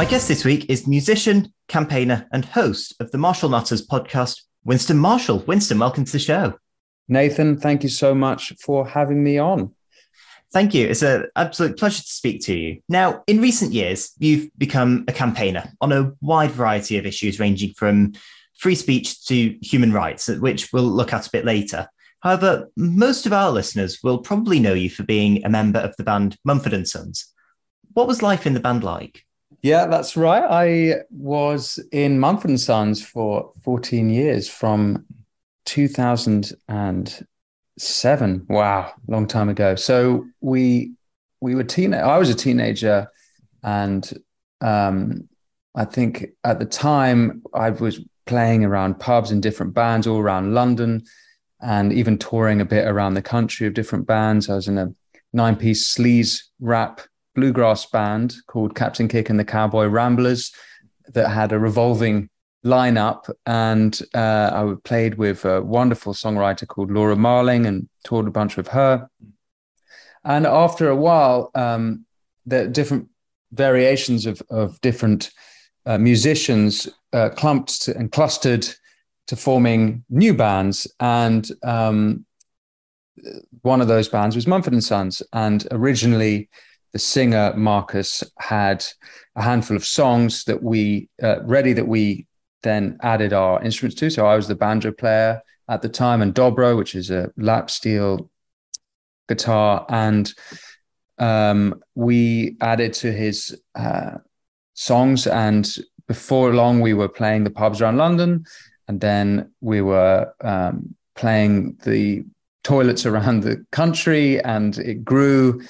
My guest this week is musician, campaigner, and host of the Marshall Matters podcast, Winston Marshall. Winston, welcome to the show. Nathan, thank you so much for having me on. Thank you. It's an absolute pleasure to speak to you. Now, in recent years, you've become a campaigner on a wide variety of issues, ranging from free speech to human rights, which we'll look at a bit later. However, most of our listeners will probably know you for being a member of the band Mumford and Sons. What was life in the band like? Yeah, that's right. I was in Mumford and Sons for 14 years from 2007. Wow, long time ago. So we we were teen I was a teenager and um I think at the time I was playing around pubs in different bands all around London and even touring a bit around the country of different bands. I was in a nine-piece sleaze rap bluegrass band called Captain Kick and the Cowboy Ramblers that had a revolving lineup. And uh, I played with a wonderful songwriter called Laura Marling and toured a bunch with her. And after a while, um, the different variations of, of different uh, musicians uh, clumped and clustered to forming new bands. And um, one of those bands was Mumford and Sons. And originally, the singer Marcus had a handful of songs that we uh, ready that we then added our instruments to. So I was the banjo player at the time, and dobro, which is a lap steel guitar, and um, we added to his uh, songs. And before long, we were playing the pubs around London, and then we were um, playing the toilets around the country, and it grew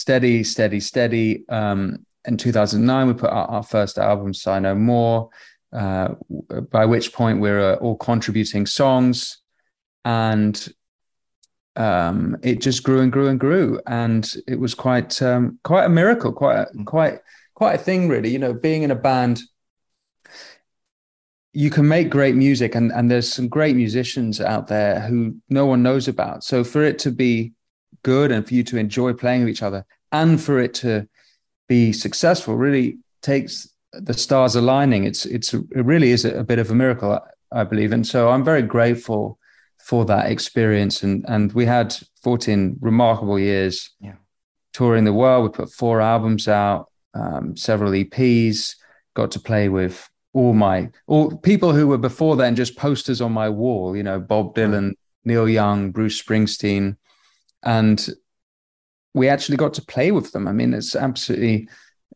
steady, steady, steady. Um, in 2009, we put out our first album, Sigh No More, uh, by which point we are uh, all contributing songs. And um, it just grew and grew and grew. And it was quite um, quite a miracle, quite a, mm. quite quite a thing, really. You know, being in a band, you can make great music, and and there's some great musicians out there who no one knows about. So for it to be good and for you to enjoy playing with each other and for it to be successful really takes the stars aligning. It's it's it really is a bit of a miracle, I, I believe, and so I'm very grateful for that experience. And and we had 14 remarkable years yeah. touring the world. We put four albums out, um, several EPs. Got to play with all my all people who were before then just posters on my wall. You know, Bob Dylan, Neil Young, Bruce Springsteen and we actually got to play with them. I mean, it's absolutely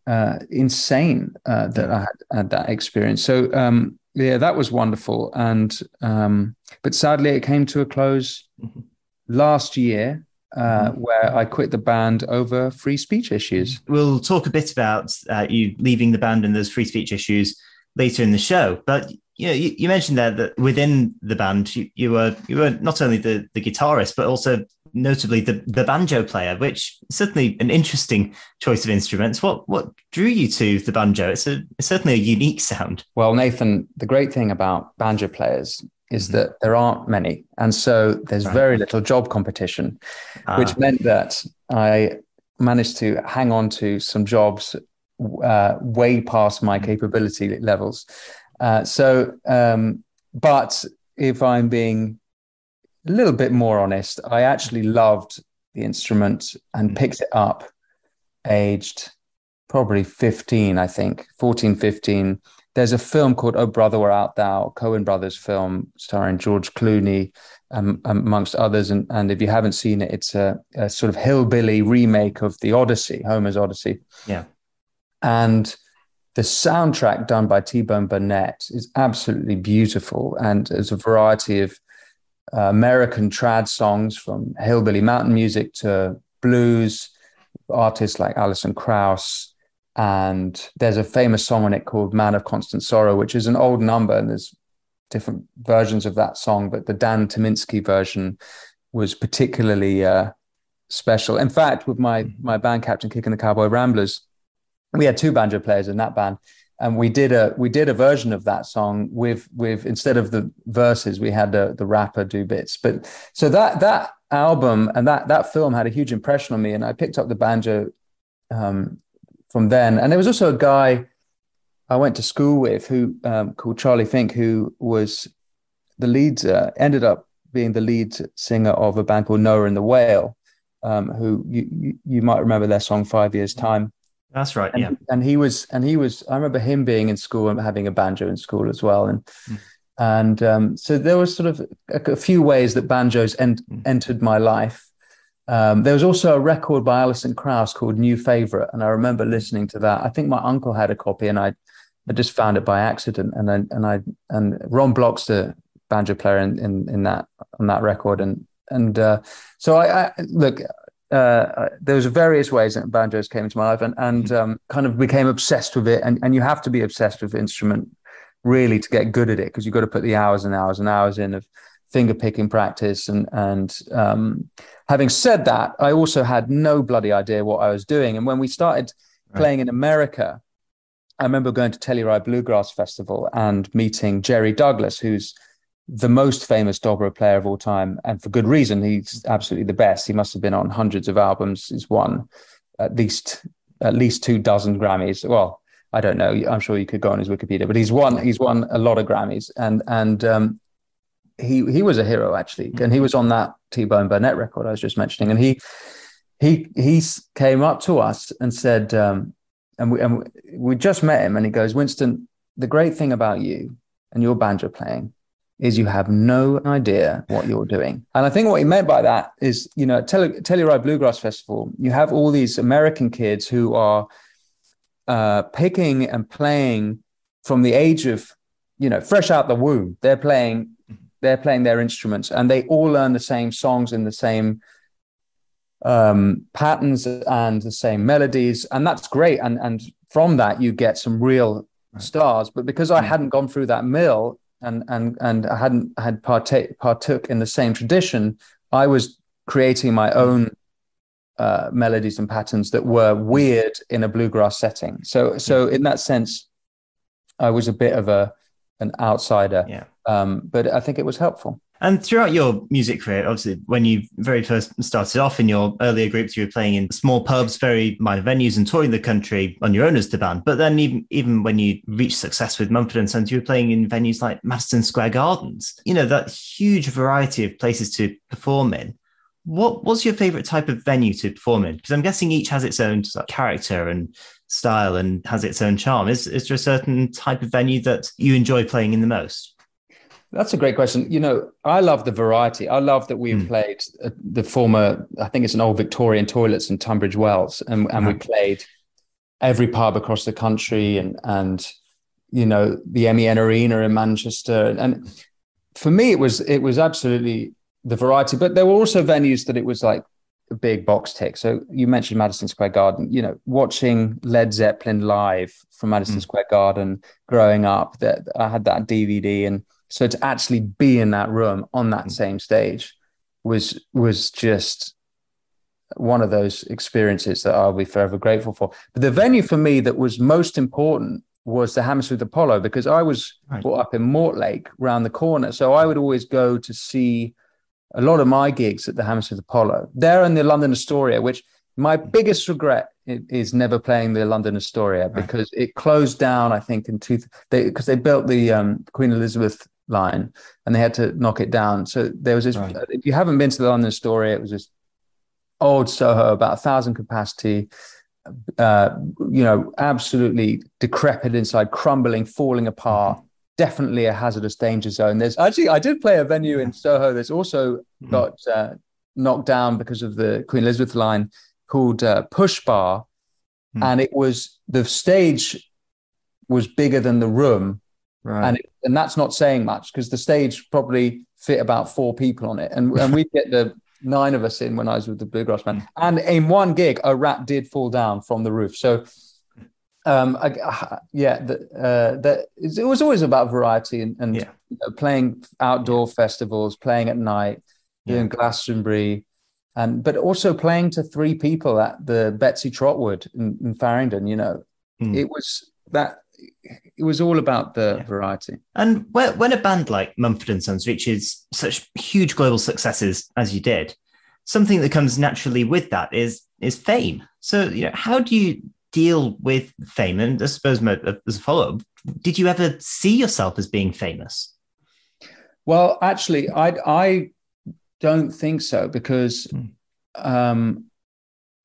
uh, insane uh, that I had, had, that experience. So um, yeah, that was wonderful. And um, but sadly, it came to a close mm-hmm. last year. Uh, mm-hmm. Where I quit the band over free speech issues. We'll talk a bit about uh, you leaving the band and those free speech issues later in the show. But you know, you, you mentioned there that within the band, you, you, were you were not only the the guitarist, but also notably the, the banjo player, which is certainly an interesting choice of instruments. What what drew you to the banjo? It's, a, it's certainly a unique sound. Well, Nathan, the great thing about banjo players is mm-hmm. that there aren't many, and so there's right. very little job competition, ah. which meant that I managed to hang on to some jobs uh, way past my capability levels. Uh, so, um, but if I'm being a little bit more honest, I actually loved the instrument and mm. picked it up aged probably 15, I think, 14, 15. There's a film called Oh Brother, Where Art Thou, Coen Brothers film starring George Clooney, um, amongst others. And, and if you haven't seen it, it's a, a sort of hillbilly remake of the Odyssey, Homer's Odyssey. Yeah. And the soundtrack done by T Bone Burnett is absolutely beautiful. And there's a variety of uh, American trad songs from hillbilly mountain music to blues, artists like Alison Krauss. And there's a famous song on it called Man of Constant Sorrow, which is an old number. And there's different versions of that song, but the Dan Tyminski version was particularly uh, special. In fact, with my my band Captain Kick and the Cowboy Ramblers, we had two banjo players in that band. And we did a we did a version of that song with with instead of the verses we had the, the rapper do bits. But so that that album and that that film had a huge impression on me. And i picked up the banjo um, from then. And there was also a guy i went to school with who um, called charlie fink who was the lead uh, ended up being the lead singer of a band called noah and the whale um, who you, you, you might remember their song five years time that's right. And, yeah. And he was, and he was. I remember him being in school and having a banjo in school as well. And mm. and um, so there was sort of a, a few ways that banjos en- mm. entered my life. Um, there was also a record by Alison Krauss called New Favorite, and I remember listening to that. I think my uncle had a copy, and I, I just found it by accident. And I, and I and Ron Block's the banjo player in, in in that on that record, and and uh, so I, I look uh, there was various ways that banjos came into my life and, and mm-hmm. um, kind of became obsessed with it. And, and you have to be obsessed with the instrument really to get good at it because you've got to put the hours and hours and hours in of finger picking practice. And, and um, having said that, I also had no bloody idea what I was doing. And when we started playing in America, I remember going to Telluride Bluegrass Festival and meeting Jerry Douglas, who's the most famous dobro player of all time, and for good reason. He's absolutely the best. He must have been on hundreds of albums. He's won at least at least two dozen Grammys. Well, I don't know. I'm sure you could go on his Wikipedia, but he's won he's won a lot of Grammys, and and um, he he was a hero actually, and he was on that T Bone Burnett record I was just mentioning, and he he he came up to us and said, um, and we and we just met him, and he goes, Winston, the great thing about you and your banjo playing is you have no idea what you're doing. And I think what he meant by that is, you know, Tell- Telluride Bluegrass Festival, you have all these American kids who are uh, picking and playing from the age of, you know, fresh out the womb. They're playing, they're playing their instruments, and they all learn the same songs in the same um, patterns and the same melodies, and that's great. And and from that you get some real stars. But because I hadn't gone through that mill, and and and I hadn't had partake partook in the same tradition, I was creating my own uh, melodies and patterns that were weird in a bluegrass setting. So so in that sense, I was a bit of a an outsider. Yeah. Um, but I think it was helpful. And throughout your music career, obviously, when you very first started off in your earlier groups, you were playing in small pubs, very minor venues, and touring the country on your own as the band. But then, even even when you reached success with Mumford and Sons, you were playing in venues like Madison Square Gardens. You know that huge variety of places to perform in. What was your favorite type of venue to perform in? Because I'm guessing each has its own character and style and has its own charm. Is is there a certain type of venue that you enjoy playing in the most? That's a great question. You know, I love the variety. I love that we've mm. played uh, the former, I think it's an old Victorian toilets in Tunbridge Wells, and, and we played every pub across the country and, and, you know, the MEN Arena in Manchester. And for me, it was, it was absolutely the variety, but there were also venues that it was like a big box tick. So you mentioned Madison Square Garden, you know, watching Led Zeppelin live from Madison mm. Square Garden growing up that I had that DVD and, so to actually be in that room on that mm. same stage was was just one of those experiences that I'll be forever grateful for. But the venue for me that was most important was the Hammersmith Apollo because I was right. brought up in Mortlake round the corner. So I would always go to see a lot of my gigs at the Hammersmith Apollo. There in the London Astoria, which My biggest regret is never playing the London Astoria because right. it closed down. I think in two because they, they, built the um, Queen Elizabeth line and they had to knock it down. So there was this. Right. If you haven't been to the London Astoria, it was this old Soho, about a thousand capacity. Uh, you know, absolutely decrepit inside, crumbling, falling apart. Mm-hmm. Definitely a hazardous danger zone. There's actually, I did play a venue in Soho that's also mm-hmm. got uh, knocked down because of the Queen Elizabeth line called uh, Push Bar, mm. and it was the stage was bigger than the room, right. and it, and that's not saying much because the stage probably fit about four people on it, and and we get the nine of us in when I was with the Bluegrass Band, hmm. and in one gig a rat did fall down from the roof, so. Um, I, yeah, the, uh, the, it was always about variety and, and yeah. you know, playing outdoor festivals, playing at night, doing. Glastonbury, and but also playing to three people at the Betsey Trotwood in, in Farringdon. You know, mm. it was that it was all about the yeah. variety. And when, when a band like Mumford and Sons reaches such huge global successes as you did, something that comes naturally with that is is fame. So, you know, how do you deal with fame? And I suppose as a follow up, did you ever see yourself as being famous? Well, actually, I I don't think so because mm. um,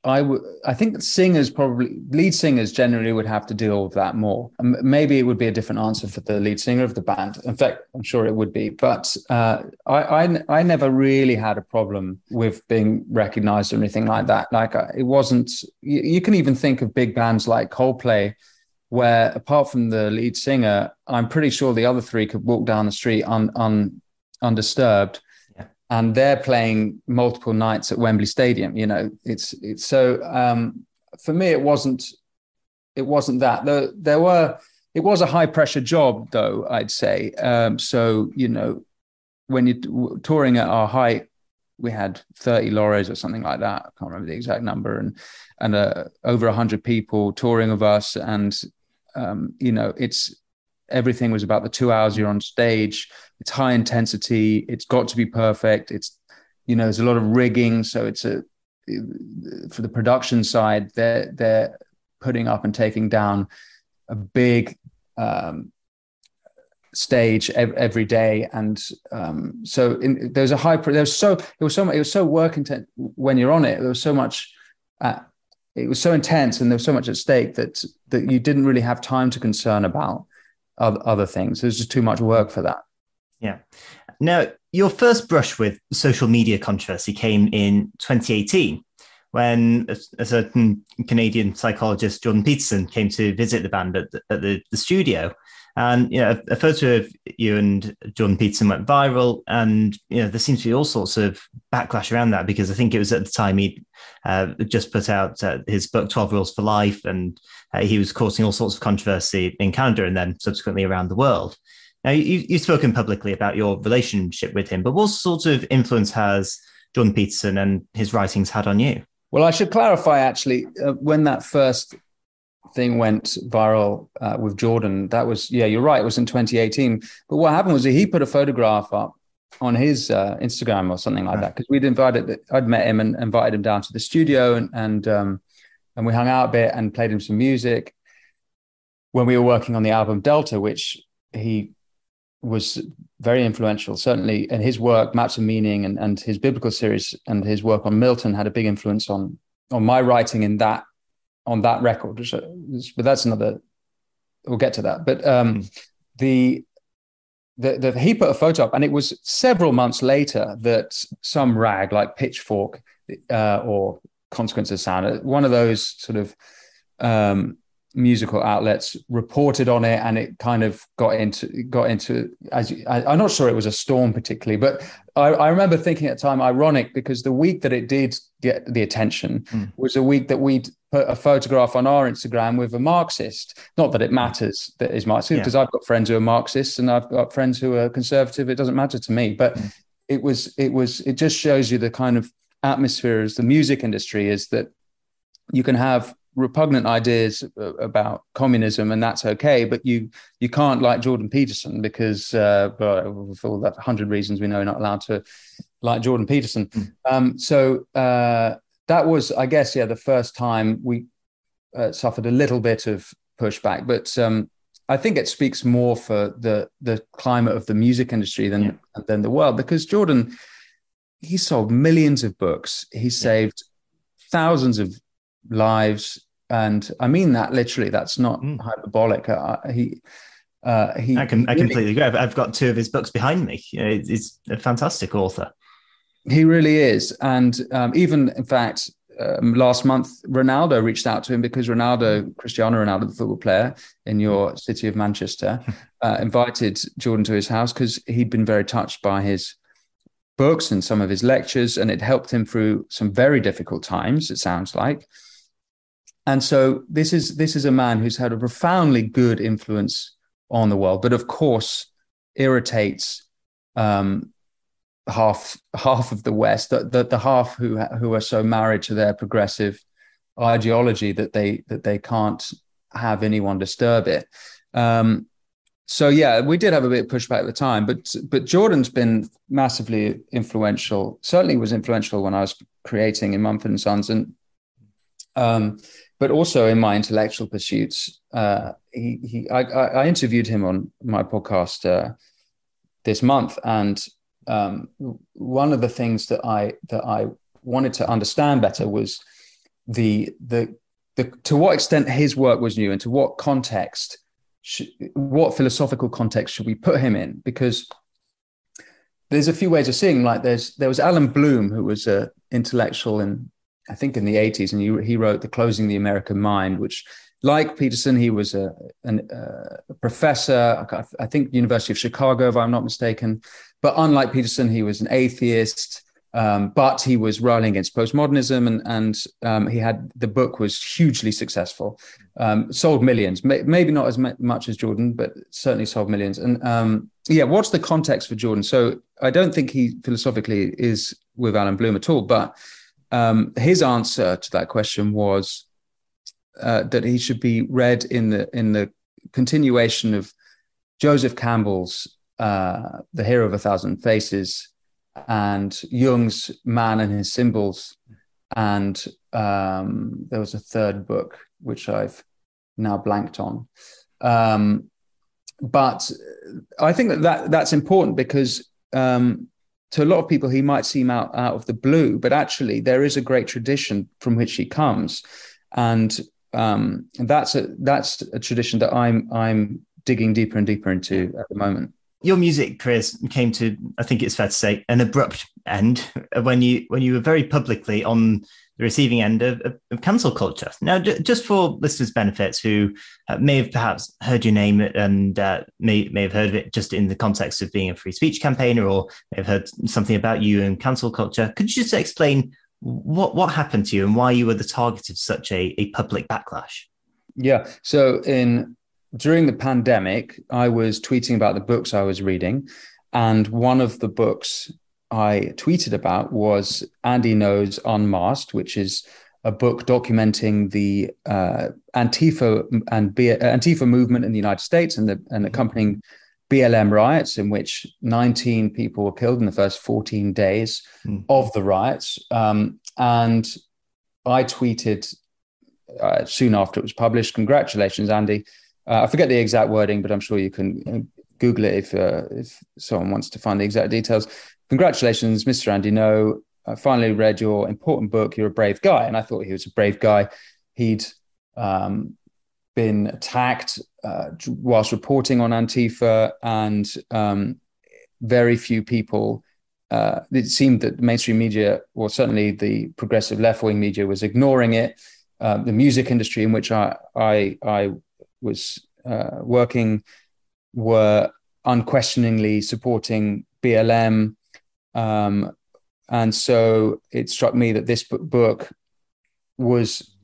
I would. I think singers probably lead singers generally would have to deal with that more. Maybe it would be a different answer for the lead singer of the band. In fact, I'm sure it would be. But uh, I, I, I never really had a problem with being recognized or anything like that. Like uh, it wasn't. You, you can even think of big bands like Coldplay, where apart from the lead singer, I'm pretty sure the other three could walk down the street un, un undisturbed and they're playing multiple nights at Wembley Stadium. You know, it's it's so um, for me it wasn't it wasn't that there there were it was a high pressure job though I'd say. Um, so you know when you're touring at our height. We had 30 lorries or something like that. I can't remember the exact number, and and uh, over hundred people touring of us, and um, you know it's everything was about the two hours you're on stage. It's high intensity. It's got to be perfect. It's, you know, there's a lot of rigging. So it's a, for the production side, they're, they're putting up and taking down a big, um, stage every day and um, so in, there's a high there's so it was so it was so work intent when you're on it there was so much uh, it was so intense and there was so much at stake that that you didn't really have time to concern about other things. There's just too much work for that. Yeah. Now, your first brush with social media controversy came in 2018 when a, a, certain Canadian psychologist, Jordan Peterson, came to visit the band at the, at the, the studio. And you know, a, photo of you and Jordan Peterson went viral, and you know there seems to be all sorts of backlash around that because I think it was at the time he uh, just put out uh, his book Twelve Rules for Life, and uh, he was causing all sorts of controversy in Canada and then subsequently around the world. Now you, you've spoken publicly about your relationship with him, but what sort of influence has Jordan Peterson and his writings had on you? Well, I should clarify actually uh, when that first thing went viral uh, with Jordan, that was, yeah, you're right. It was in 2018. But what happened was he put a photograph up on his uh, Instagram or something like that because we'd invited, I'd met him and invited him down to the studio and, and, um, and we hung out a bit and played him some music when we were working on the album Delta, which he was very influential. Certainly, in his work, Maps of Meaning, and, and his biblical series, and his work on Milton had a big influence on on my writing in that on that record. But that's another. We'll get to that. But um, hmm. the, the the he put a photo up, and it was several months later that some rag like Pitchfork uh, or Consequence of Sound, one of those sort of um, musical outlets reported on it and it kind of got into got into as I, am not sure it was a storm particularly but I, I, remember thinking at the time ironic because the week that it did get the attention mm. was a week that we'd put a photograph on our instagram with a marxist not that it matters that is marxist because yeah. i've got friends who are marxists and i've got friends who are conservative it doesn't matter to me but mm. it was it was it just shows you the kind of atmosphere as the music industry is that you can have repugnant ideas about communism, and that's okay. But you you can't like Jordan Peterson because uh, for all that hundred reasons we know, not allowed to like Jordan Peterson. Mm. Um, so uh, that was, I guess, yeah, the first time we uh, suffered a little bit of pushback, but um, I think it speaks more for the the climate of the music industry than yeah. than the world because Jordan he sold millions of books. He saved thousands of lives, and I mean that literally. That's not mm. hyperbolic. Uh, he. Uh, he, I can I completely agree. I've, I've, got two of his books behind me. He's a fantastic author. He really is, and um, even in fact, um, last month, Ronaldo reached out to him because Ronaldo, Cristiano Ronaldo, the football player in your city of Manchester, uh, invited Jordan to his house because he'd been very touched by his books and some of his lectures, and it helped him through some very difficult times. It sounds like, and so this is this is a man who's had a profoundly good influence on the world, but of course irritates um, half half of the West, the, the, the half who who are so married to their progressive ideology that they that they can't have anyone disturb it. Um, so yeah, we did have a bit of pushback at the time, but but Jordan's been massively influential. Certainly was influential when I was creating in Mumford and Sons, and um, but also in my intellectual pursuits. Uh, he he I, I interviewed him on my podcast uh, this month, and um, one of the things that I that I wanted to understand better was the the the to what extent his work was new and to what context what philosophical context should we put him in because there's a few ways of seeing like there's there was Allan Bloom who was a intellectual in I think in the 80s and he, he wrote the closing the American mind which like Peterson, he was a, an, uh, a professor, I think University of Chicago, if I'm not mistaken. But unlike Peterson, he was an atheist. Um, but he was railing against postmodernism, and and um, he had the book was hugely successful, um, sold millions, may, maybe not as much as Jordan, but certainly sold millions. And um, yeah, what's the context for Jordan? So I don't think he philosophically is with Allan Bloom at all, but um, his answer to that question was uh, that he should be read in the in the continuation of Joseph Campbell's uh, The Hero of a Thousand Faces and Jung's Man and His Symbols. And um, there was a third book, which I've now blanked on. Um, but I think that, that that's important because um, to a lot of people, he might seem out, out of the blue, but actually, there is a great tradition from which he comes. And um, that's a that's a tradition that I'm I'm digging deeper and deeper into at the moment. Your music career came to, I think it's fair to say, an abrupt end when you when you were very publicly on the receiving end of, of, of cancel culture. Now, j- just for listeners' benefits who uh, may have perhaps heard your name and uh, may may have heard of it just in the context of being a free speech campaigner, or may have heard something about you and cancel culture, could you just explain what what happened to you and why you were the target of such a, a public backlash? Yeah. So in during the pandemic, I was tweeting about the books I was reading. And one of the books I tweeted about was Andy Ngo's Unmasked, which is a book documenting the uh, Antifa and B- Antifa movement in the United States and the and accompanying BLM riots, in which 19 people were killed in the first 14 days mm. of the riots. Um, and I tweeted uh, soon after it was published, Congratulations, Andy. Uh, I forget the exact wording, but I'm sure you can uh, Google it if, uh, if someone wants to find the exact details. Congratulations, Mr. Andy Ngo. I finally read your important book. You're a brave guy. And I thought he was a brave guy. He'd um, been attacked uh, whilst reporting on Antifa, and um, very few people. Uh, it seemed that mainstream media, or certainly the progressive left wing media, was ignoring it. Uh, the music industry in which I I, I was uh, working were unquestioningly supporting BLM, um, and so it struck me that this book was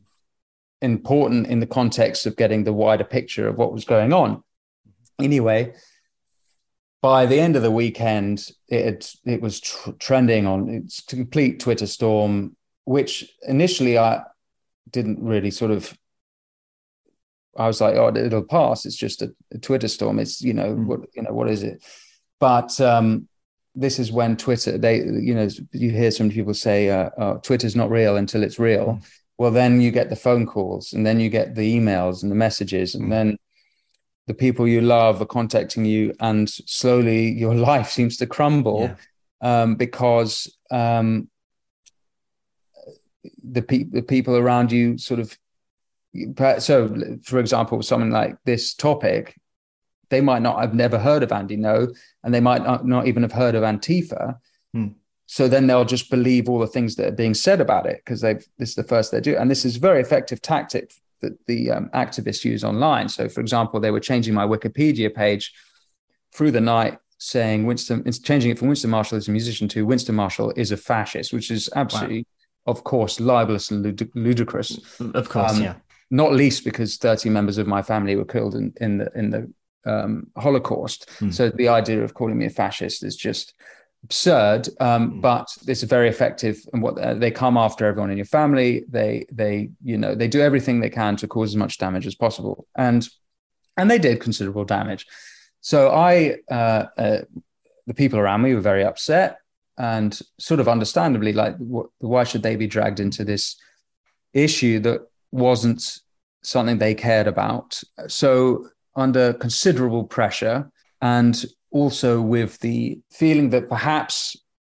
important in the context of getting the wider picture of what was going on. Anyway, by the end of the weekend, it had, it was tr- trending on it's complete Twitter storm, which initially I didn't really sort of. I was like, oh, it'll pass. It's just a, a Twitter storm. It's you know mm. what you know what is it? But um, this is when Twitter, they, you know, you hear some people say, uh, oh, Twitter's not real until it's real. Mm. Well, then you get the phone calls and then you get the emails and the messages. And mm. then the people you love are contacting you. And slowly your life seems to crumble yeah. um, because um, the, pe- the people around you sort of so for example someone like this topic they might not have never heard of Andy Ngo and they might not, not even have heard of Antifa. Hmm. So then they'll just believe all the things that are being said about it because they've this is the first they do, and this is a very effective tactic that the um, activists use online. So, for example, they were changing my Wikipedia page through the night, saying Winston, it's changing it from Winston Marshall is a musician to Winston Marshall is a fascist, which is absolutely, wow. of course, libelous and lud- ludicrous. Of course, um, yeah. Not least because 30 members of my family were killed in, in the in the um, Holocaust. Mm. So the idea of calling me a fascist is just absurd, um, mm. but it's very effective. And what uh, they come after everyone in your family, they they you know they do everything they can to cause as much damage as possible, and and they did considerable damage. So I, uh, uh, the people around me were very upset, and sort of understandably, like, why should they be dragged into this issue that wasn't something they cared about? So under considerable pressure and also with the feeling that perhaps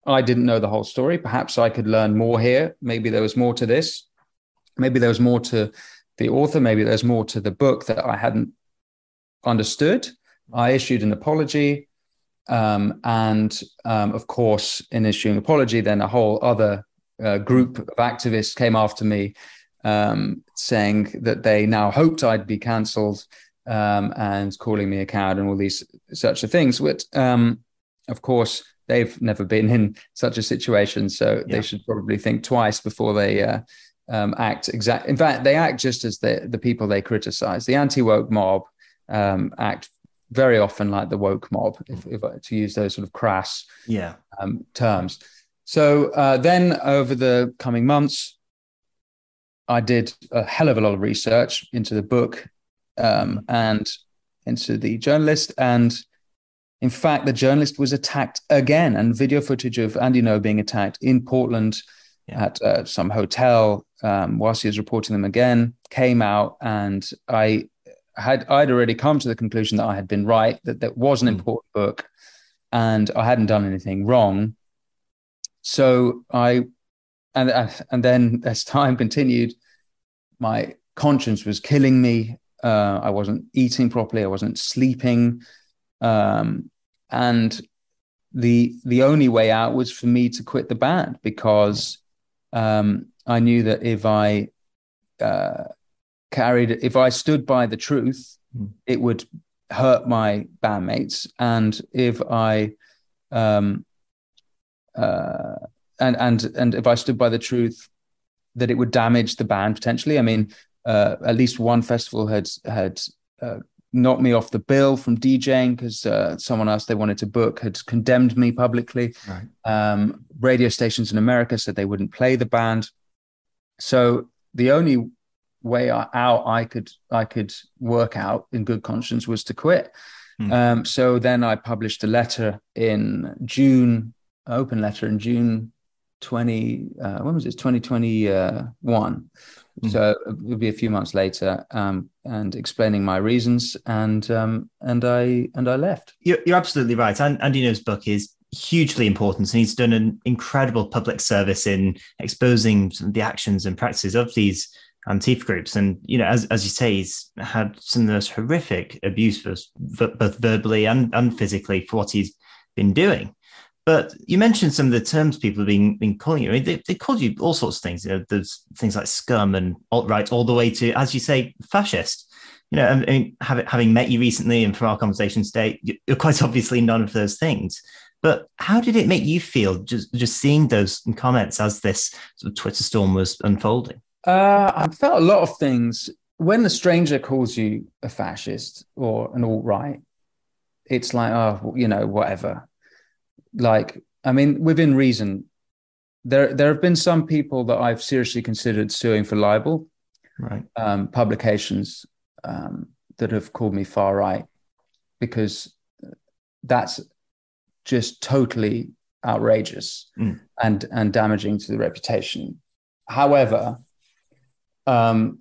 I didn't know the whole story. Perhaps I could learn more here. Maybe there was more to this. Maybe there was more to the author. Maybe there's more to the book that I hadn't understood. I issued an apology. Um, and um, of course, in issuing apology, then a whole other uh, group of activists came after me um, saying that they now hoped I'd be cancelled um, and calling me a coward and all these such a things. Which, um, of course, they've never been in such a situation, so yeah. they should probably think twice before they uh, um, act. Exact. In fact, they act just as the the people they criticize. The anti woke mob um, act very often like the woke mob, if, if to use those sort of crass yeah um, terms. So uh, then, over the coming months, I did a hell of a lot of research into the book um, and into the journalist. And in fact, the journalist was attacked again, and video footage of Andy Ngo being attacked in Portland yeah. at uh, some hotel um, whilst he was reporting them again came out, and I had I'd already come to the conclusion that I had been right that that was an mm. important book, and I hadn't done anything wrong. So I, and uh, and then as time continued, my conscience was killing me. Uh, I wasn't eating properly. I wasn't sleeping, um, and the the only way out was for me to quit the band because um, I knew that if I uh, carried, if I stood by the truth, mm. it would hurt my bandmates, and if I um, uh, and and and if I stood by the truth, that it would damage the band potentially. I mean, uh, at least one festival had had uh, knocked me off the bill from DJing because uh, someone else they wanted to book had condemned me publicly. Right. Um, radio stations in America said they wouldn't play the band. So the only way out I could I could work out in good conscience was to quit. Hmm. Um, so then I published a letter in June, open letter in June 20 uh, when was it 2021 Mm-hmm. So it'll be a few months later, um, and explaining my reasons, and um, and I and I left. You're, you're absolutely right. And Andy Ngo's book is hugely important, and he's done an incredible public service in exposing the actions and practices of these Antifa groups. And you know, as as you say, he's had some of the most horrific abuse, both verbally and, and physically, for what he's been doing. But you mentioned some of the terms people have been, been calling you. I mean, they, they called you all sorts of things. You know, there's things like scum and alt right, all the way to, as you say, fascist. You know, I mean, having met you recently and from our conversation today, you're quite obviously none of those things. But how did it make you feel just just seeing those comments as this sort of Twitter storm was unfolding? Uh, I felt a lot of things. When a stranger calls you a fascist or an alt right, it's like, oh, you know, whatever like i mean within reason there there have been some people that i've seriously considered suing for libel right um, publications um, that have called me far right because that's just totally outrageous Mm. and and damaging to the reputation. However, um,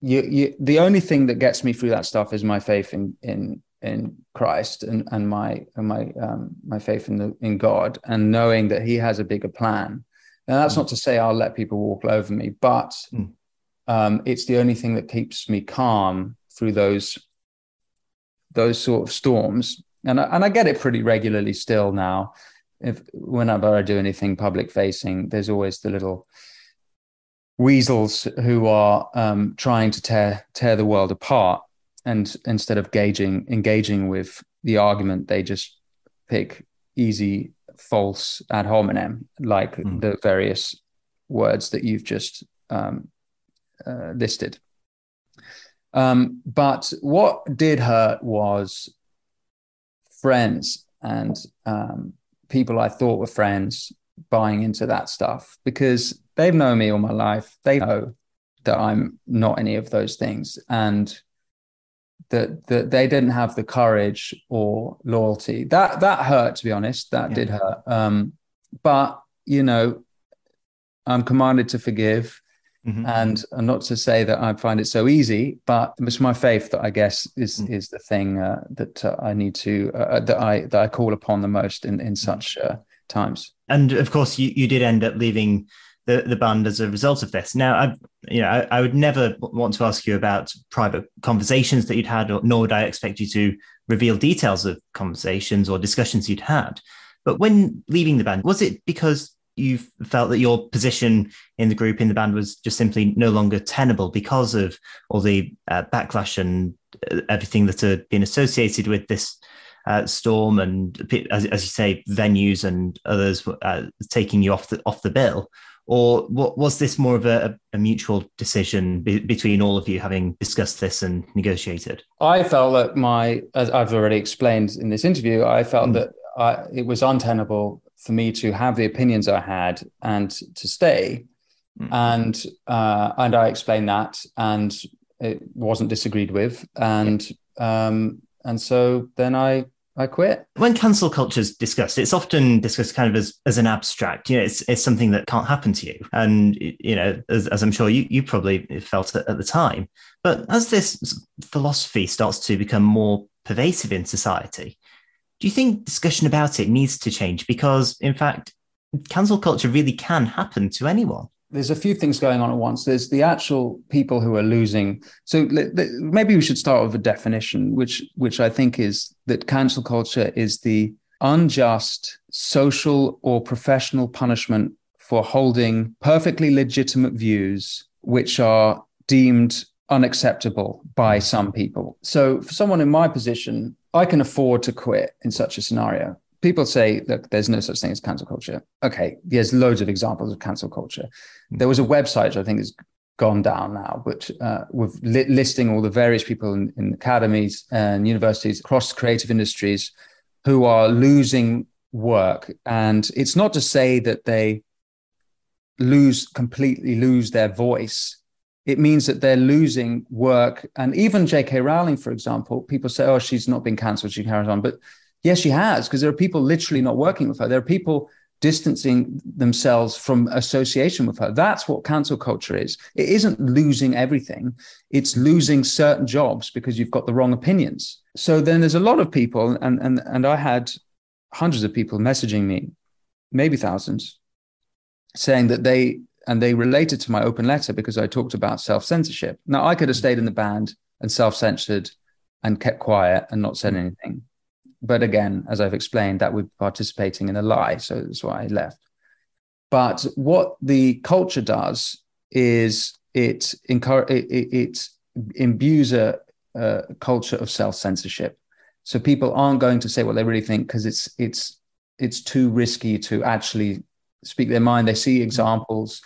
you, you, the only thing that gets me through that stuff is my faith in in in Christ and and my and my um, my faith in the in God and knowing that He has a bigger plan. And that's not to say I'll let people walk over me, but Mm. um, it's the only thing that keeps me calm through those those sort of storms. And I, and I get it pretty regularly still now. If whenever I do anything public facing, there's always the little weasels who are um, trying to tear tear the world apart, and instead of gauging engaging with the argument, they just pick easy false ad hominem like Mm. the various words that you've just um, uh, listed. Um, but what did hurt was friends and um, people I thought were friends buying into that stuff because they've known me all my life. They know that I'm not any of those things and that that they didn't have the courage or loyalty. That that hurt to be honest. That Yeah. did hurt. Um, but you know, I'm commanded to forgive Mhm. and and not to say that I find it so easy, but it's my faith that I guess is Mm. is the thing uh, that uh, I need to uh, that I that I call upon the most in in such uh, times. and of course you, you did end up leaving the, the band as a result of this. Now i you know I, I would never want to ask you about private conversations that you'd had or, nor would i expect you to reveal details of conversations or discussions you'd had. But when leaving the band was it because you felt that your position in the group in the band was just simply no longer tenable because of all the uh, backlash and uh, everything that had been associated with this uh, Storm and as, as you say, venues and others uh, taking you off the off the bill, or what was this more of a, a mutual decision be, between all of you having discussed this and negotiated? I felt that my, as I've already explained in this interview, I felt Mm. that I, it was untenable for me to have the opinions I had and to stay, Mm. and uh, and I explained that, and it wasn't disagreed with, and um, and so then I I quit. When cancel culture is discussed, it's often discussed kind of as, as an abstract. You know, it's it's something that can't happen to you, and you know, as, as I'm sure you you probably felt it at the time. But as this philosophy starts to become more pervasive in society, do you think discussion about it needs to change? Because in fact, cancel culture really can happen to anyone. There's a few things going on at once. There's the actual people who are losing. So maybe we should start with a definition, which which I think is that cancel culture is the unjust social or professional punishment for holding perfectly legitimate views which are deemed unacceptable by some people. So for someone in my position, I can afford to quit in such a scenario. People say, look, there's no such thing as cancel culture. Okay, there's loads of examples of cancel culture. There was a website which I think has gone down now, but uh, with li- listing all the various people in, in academies and universities across creative industries who are losing work. And it's not to say that they lose completely lose their voice. It means that they're losing work. And even J.K. Rowling, for example, people say, oh, she's not been cancelled, she carries on. But yes, she has, because there are people literally not working with her. There are people distancing themselves from association with her. That's what cancel culture is. It isn't losing everything, it's losing certain jobs because you've got the wrong opinions. So then there's a lot of people, and and and I had hundreds of people messaging me, maybe thousands, saying that they and they related to my open letter because I talked about self-censorship. Now I could have mm. stayed in the band and self-censored and kept quiet and not said anything but again, as I've explained, that would be participating in a lie. So that's why I left. But what the culture does is it encourage it, it, it imbues a, a culture of self censorship. So people aren't going to say what they really think because it's it's it's too risky to actually speak their mind. They see mm-hmm. examples.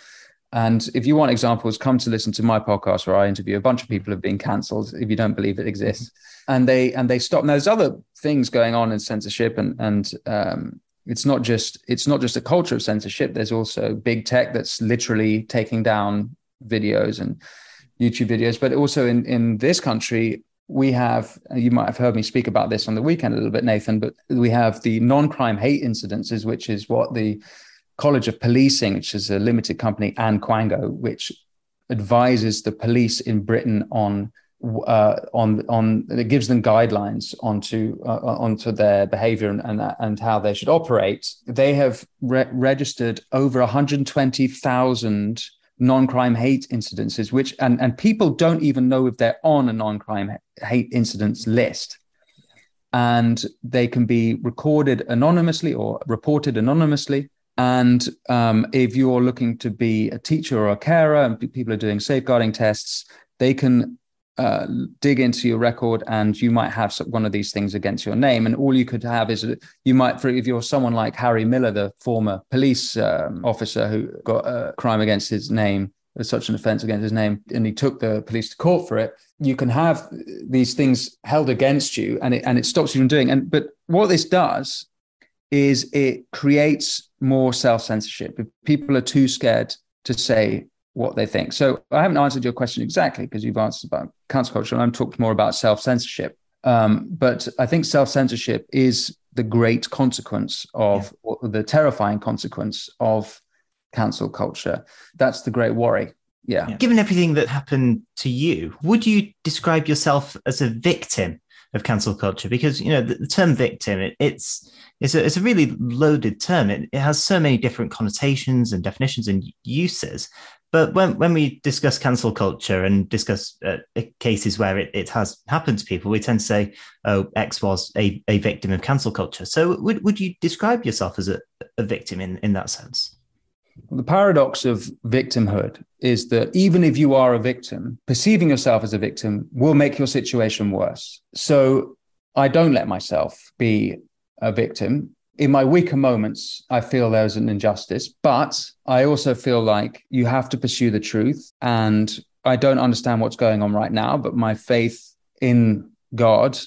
And if you want examples, come to listen to my podcast where I interview a bunch of people who have been cancelled if you don't believe it exists. And they and they stop. Now there's other things going on in censorship and and um, it's not just it's not just a culture of censorship. There's also big tech that's literally taking down videos and YouTube videos. But also in in this country, we have, you might have heard me speak about this on the weekend a little bit, Nathan, but we have the non crime hate incidences, which is what the College of Policing, which is a limited company, and Quango, which advises the police in Britain on uh, on on it gives them guidelines onto uh, onto their behavior and, and, and how they should operate. They have re- registered over 120,000 non-crime hate incidences, which and and people don't even know if they're on a non-crime hate incidents list. And they can be recorded anonymously or reported anonymously. And um, if you're looking to be a teacher or a carer, and people are doing safeguarding tests, they can uh, dig into your record and you might have one of these things against your name. And all you could have is you might, for if you're someone like Harry Miller, the former police um, officer who got a crime against his name, such an offense against his name, and he took the police to court for it. You can have these things held against you, and it and it stops you from doing. And but what this does is it creates more self censorship. If people are too scared to say what they think. So I haven't answered your question exactly because you've answered about cancel culture, and I've talked more about self censorship. Um, but I think self censorship is the great consequence of yeah. the terrifying consequence of cancel culture. That's the great worry. Yeah. yeah. Given everything that happened to you, would you describe yourself as a victim of cancel culture? Because you know the, the term victim, it, it's it's a, it's a really loaded term. It, it has so many different connotations and definitions and uses. But when, when we discuss cancel culture and discuss uh, cases where it, it has happened to people, we tend to say, oh, X was a, a victim of cancel culture. So would, would you describe yourself as a, a victim in, in that sense? The paradox of victimhood is that even if you are a victim, perceiving yourself as a victim will make your situation worse. So I don't let myself be a victim in my weaker moments, I feel there's an injustice, but I also feel like you have to pursue the truth. And I don't understand what's going on right now, but my faith in God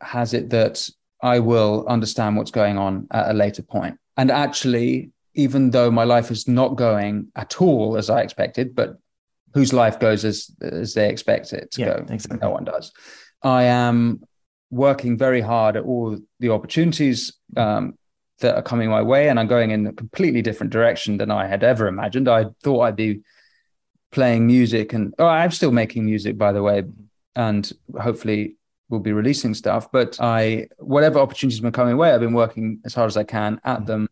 has it that I will understand what's going on at a later point. And actually, even though my life is not going at all as I expected, but whose life goes as as they expect it to yeah, go, exactly. no one does. I am working very hard at all the opportunities um, that are coming my way, and I'm going in a completely different direction than I had ever imagined. I thought I'd be playing music, and oh, I'm still making music, by the way, and hopefully we'll be releasing stuff. But I, whatever opportunities have been coming away, I've been working as hard as I can at them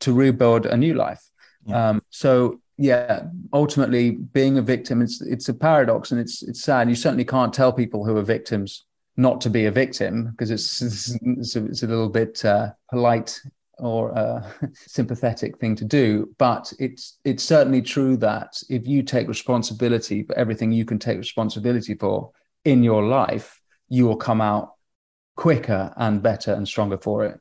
to rebuild a new life. Yeah. Um, so yeah, ultimately being a victim, it's it's a paradox and it's it's sad. You certainly can't tell people who are victims not to be a victim because it's it's a, it's a little bit uh, polite or a sympathetic thing to do but it's it's certainly true that if you take responsibility for everything you can take responsibility for in your life you will come out quicker and better and stronger for it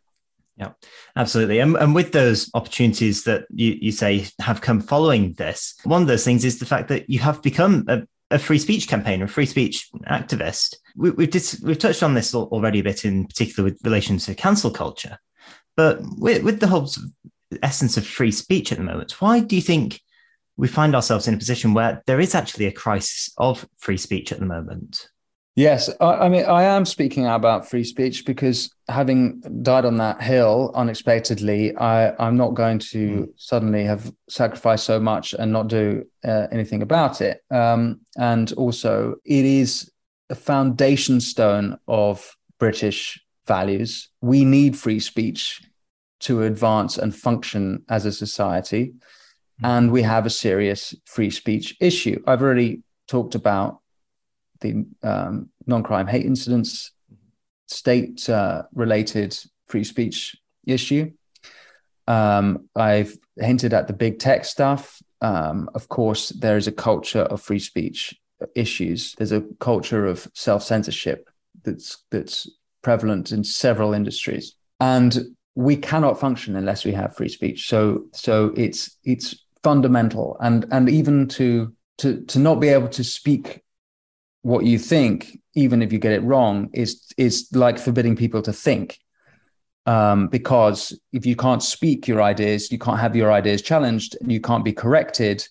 yeah, absolutely. And, and with those opportunities that you, you say have come following this, one of those things is the fact that you have become a, a free speech campaigner, a free speech activist. We, have dis- we've touched on this already a bit, in particular with relation to cancel culture. But with, with the whole essence of free speech at the moment, why do you think we find ourselves in a position where there is actually a crisis of free speech at the moment? Yes, I, I, mean, I am speaking about free speech because having died on that hill unexpectedly, I, I'm not going to mm. suddenly have sacrificed so much and not do uh, anything about it. Um, and also, it is a foundation stone of British values. We need free speech to advance and function as a society. Mm. And we have a serious free speech issue. I've already talked about the um, non-crime hate incidents, state-related uh, free speech issue. Um, I've hinted at the big tech stuff. Um, of course, there is a culture of free speech issues. There's a culture of self-censorship that's that's prevalent in several industries, and we cannot function unless we have free speech. So, so it's it's fundamental, and and even to to to not be able to speak what you think, even if you get it wrong, is is like forbidding people to think. Um, because if you can't speak your ideas, you can't have your ideas challenged, you can't be corrected,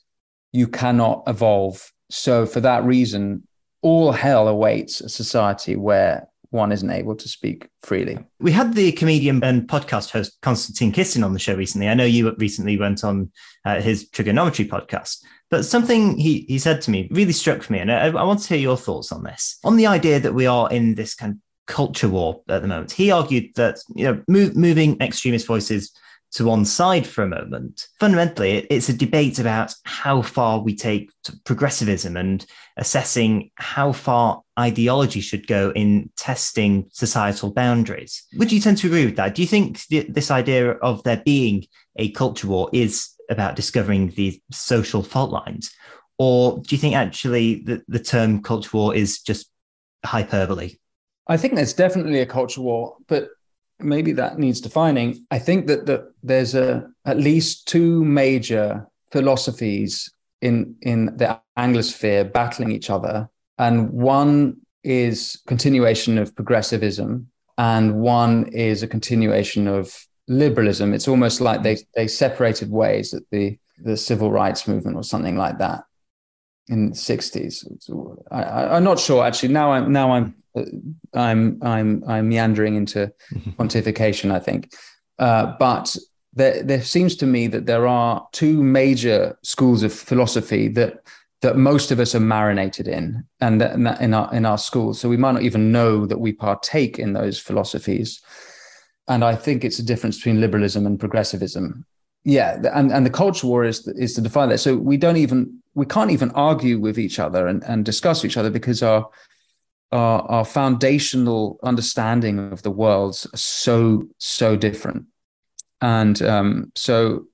you cannot evolve. So for that reason, all hell awaits a society where one isn't able to speak freely. We had the comedian and podcast host Konstantin Kisin on the show recently. I know you recently went on uh, his Triggernometry podcast, but something he, he said to me really struck me, and I, I want to hear your thoughts on this. On the idea that we are in this kind of culture war at the moment, he argued that you know move, moving extremist voices to one side for a moment. Fundamentally, it's a debate about how far we take progressivism and assessing how far ideology should go in testing societal boundaries. Would you tend to agree with that? Do you think th- this idea of there being a culture war is about discovering the social fault lines? Or do you think actually the, the term culture war is just hyperbole? I think there's definitely a culture war, but maybe that needs defining. I think that, that there's a at least two major philosophies in in the Anglosphere battling each other, and one is continuation of progressivism, and one is a continuation of liberalism. It's almost like they mm-hmm. they separated ways at the the civil rights movement or something like that in the 60s. I, am not sure actually. Now I'm now I'm uh, I'm I'm I'm meandering into mm-hmm. pontification. I think, uh, but there there seems to me that there are two major schools of philosophy that that most of us are marinated in, and and that in our in our schools. So we might not even know that we partake in those philosophies. And I think it's a difference between liberalism and progressivism. Yeah, and, and the culture war is is to define that. So we don't even we can't even argue with each other and, and discuss each other because our our, our foundational understanding of the world's are so so different and um, so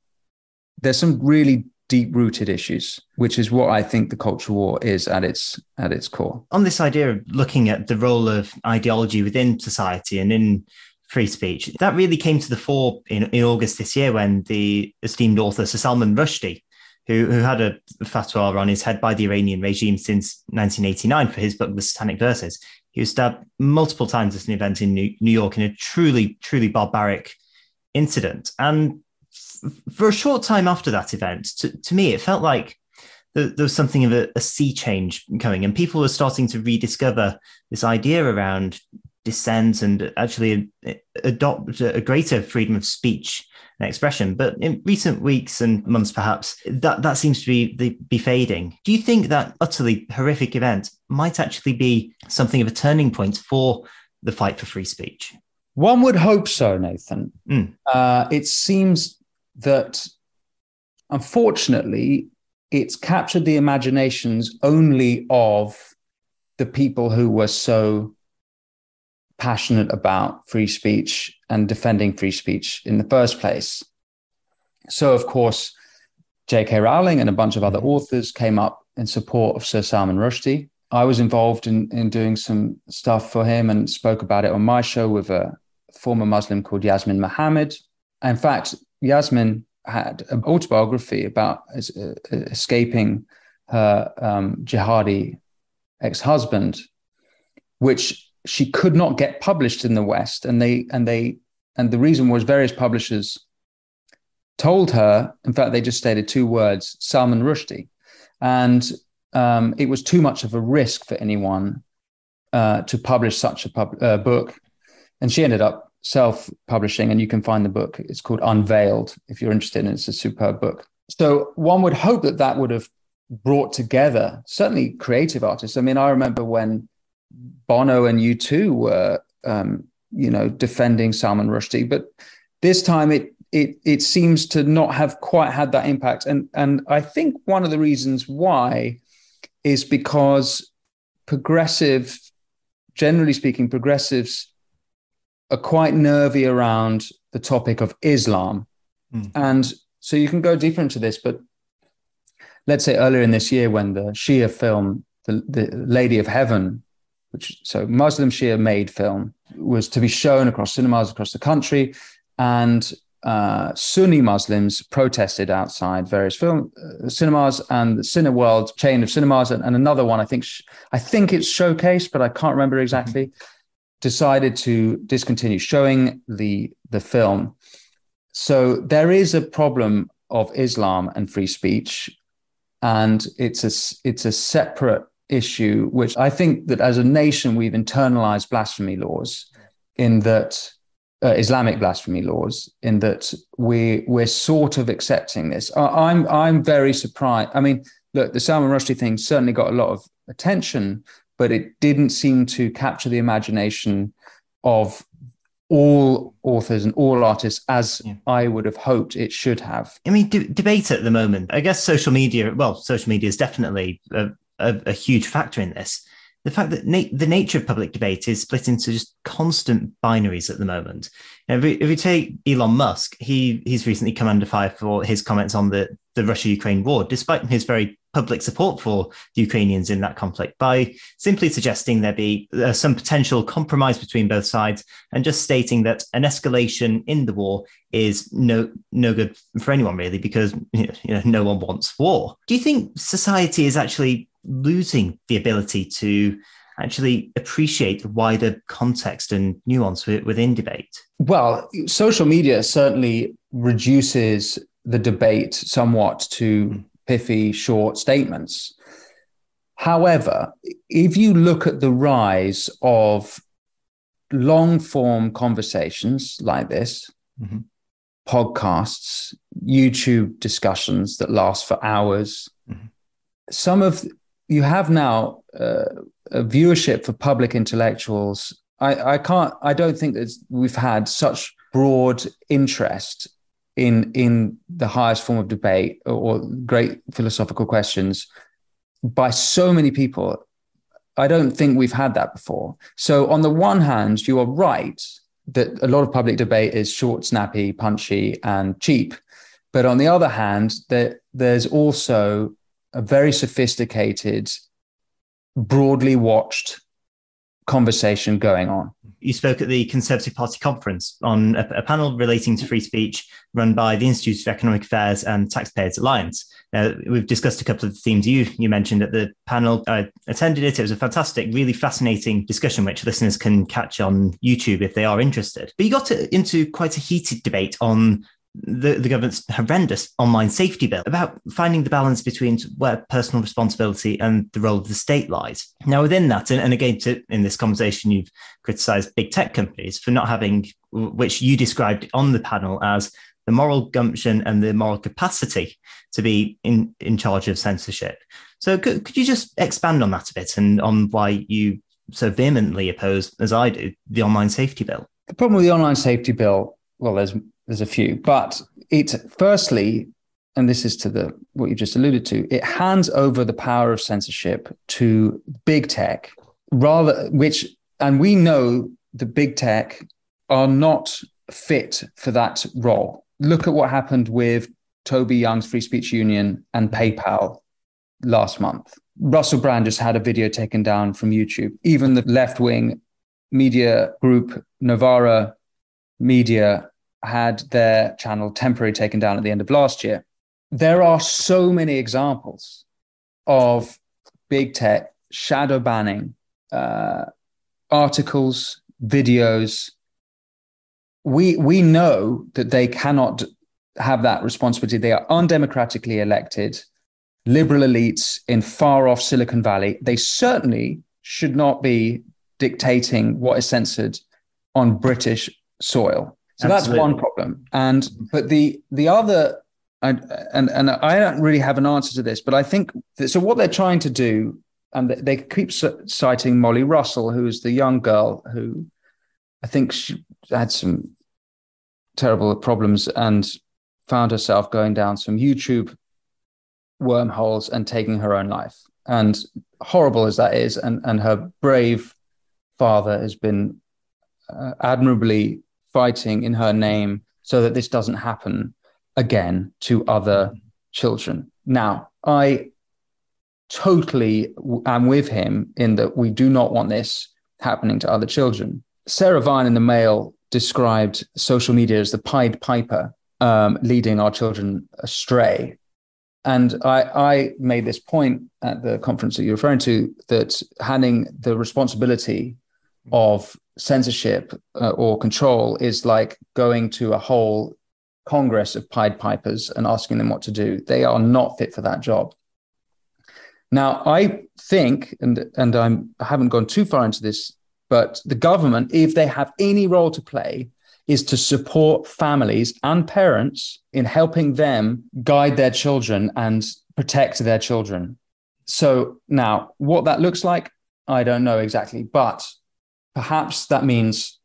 there's some really deep rooted issues which is what i think the culture war is at its at its core on this idea of looking at the role of ideology within society and in free speech that really came to the fore in, in august this year when the esteemed author sir salman rushdie who, who had a fatwa on his head by the Iranian regime since 1989 for his book, The Satanic Verses. He was stabbed multiple times at an event in New, New York in a truly, truly barbaric incident. And f- for a short time after that event, to, to me, it felt like there, there was something of a, a sea change coming, and people were starting to rediscover this idea around dissent and actually adopt a greater freedom of speech and expression. But in recent weeks and months, perhaps that that seems to be the, be fading. Do you think that utterly horrific event might actually be something of a turning point for the fight for free speech? One would hope so, Nathan. Mm. Uh, it seems that, unfortunately, it's captured the imaginations only of the people who were so passionate about free speech and defending free speech in the first place. So, of course, J.K. Rowling and a bunch of other mm-hmm. authors came up in support of Sir Salman Rushdie. I was involved in, in doing some stuff for him and spoke about it on my show with a former Muslim called Yasmin Mohammed. In fact, Yasmin had an autobiography about uh, escaping her um, jihadi ex husband, which she could not get published in the West, and they and they and the reason was various publishers told her. In fact, they just stated two words: Salman Rushdie, and um, it was too much of a risk for anyone uh, to publish such a pub- uh, book. And she ended up self-publishing, and you can find the book. It's called Unveiled if you're interested. And it's a superb book. So one would hope that that would have brought together certainly creative artists. I mean, I remember when Bono and U2 were, um, you know, defending Salman Rushdie, but this time it it it seems to not have quite had that impact, and and I think one of the reasons why is because progressive, generally speaking, progressives are quite nervy around the topic of Islam, mm. and so you can go deeper into this, but let's say earlier in this year when the Shia film, the, the Lady of Heaven, which so Muslim Shia made film was to be shown across cinemas across the country, and uh, Sunni Muslims protested outside various film uh, cinemas and the Cineworld chain of cinemas, and, and another one I think sh- I think it's Showcase, but I can't remember exactly. Mm-hmm. Decided to discontinue showing the the film. So there is a problem of Islam and free speech, and it's a it's a separate issue, which I think that as a nation we've internalized blasphemy laws, in that uh, Islamic blasphemy laws, in that we we're sort of accepting this. I, I'm I'm very surprised. I mean, look, the Salman Rushdie thing certainly got a lot of attention, but it didn't seem to capture the imagination of all authors and all artists as yeah. I would have hoped it should have. I mean, d- debate at the moment. I guess social media. Well, social media is definitely a, a, a huge factor in this. The fact that na- the nature of public debate is split into just constant binaries at the moment. If we, if you take Elon Musk, he he's recently come under fire for his comments on the the Russia Ukraine war, despite his very public support for the Ukrainians in that conflict by simply suggesting there be uh, some potential compromise between both sides and just stating that an escalation in the war is no no good for anyone really because you know, no one wants war. Do you think society is actually losing the ability to actually appreciate the wider context and nuance within debate? Well, social media certainly reduces the debate somewhat to pithy, short statements. However, if you look at the rise of long form conversations like this, mm-hmm. podcasts, YouTube discussions that last for hours, mm-hmm. some of you have now uh, a viewership for public intellectuals. I, I can't, I don't think that we've had such broad interest in in the highest form of debate or, great philosophical questions by so many people. I don't think we've had that before. So on the one hand you are right that a lot of public debate is short snappy punchy and cheap. But on the other hand there, there's also a very sophisticated broadly watched conversation going on. You spoke at the Conservative Party conference on a, a, panel relating to free speech run by the Institute of Economic Affairs and Taxpayers Alliance. Now, we've discussed a couple of the themes you, you mentioned at the panel. I attended it. It was a fantastic, really fascinating discussion, which listeners can catch on YouTube if they are interested. But you got to, into quite a heated debate on the, the government's horrendous online safety bill about finding the balance between where personal responsibility and the role of the state lies. Now, within that, and, and again, to, in this conversation, you've criticized big tech companies for not having, which you described on the panel as the moral gumption and the moral capacity to be in, in charge of censorship. So, could, could you just expand on that a bit and on why you so vehemently oppose, as I do, the online safety bill? The problem with the online safety bill, well, there's there's a few, but it firstly, and this is to the what you just alluded to, it hands over the power of censorship to big tech, rather which, and we know the big tech are not fit for that role. Look at what happened with Toby Young's Free Speech Union and PayPal last month. Russell Brand just had a video taken down from YouTube. Even the left wing media group Novara Media had their channel temporarily taken down at the end of last year. There are so many examples of big tech shadow banning uh, articles, videos. We we know that they cannot have that responsibility. They are undemocratically elected, liberal elites in far off Silicon Valley. They certainly should not be dictating what is censored on British soil. So Absolutely. that's one problem. And but the the other and, and and I don't really have an answer to this, but I think that, so. What they're trying to do, and they keep citing Molly Russell, who is the young girl who I think she had some terrible problems and found herself going down some YouTube wormholes and taking her own life. And horrible as that is, and and her brave father has been uh, admirably fighting in her name so that this doesn't happen again to other children. Now, I totally am with him in that we do not want this happening to other children. Sarah Vine in the Mail described social media as the Pied Piper um, leading our children astray. And I, I made this point at the conference that you're referring to that handing the responsibility of censorship uh, or control is like going to a whole congress of Pied Pipers and asking them what to do. They are not fit for that job. Now, I think, and and I'm I haven't gone too far into this, but the government, if they have any role to play, is to support families and parents in helping them guide their children and protect their children. So now, what that looks like, I don't know exactly, but perhaps that means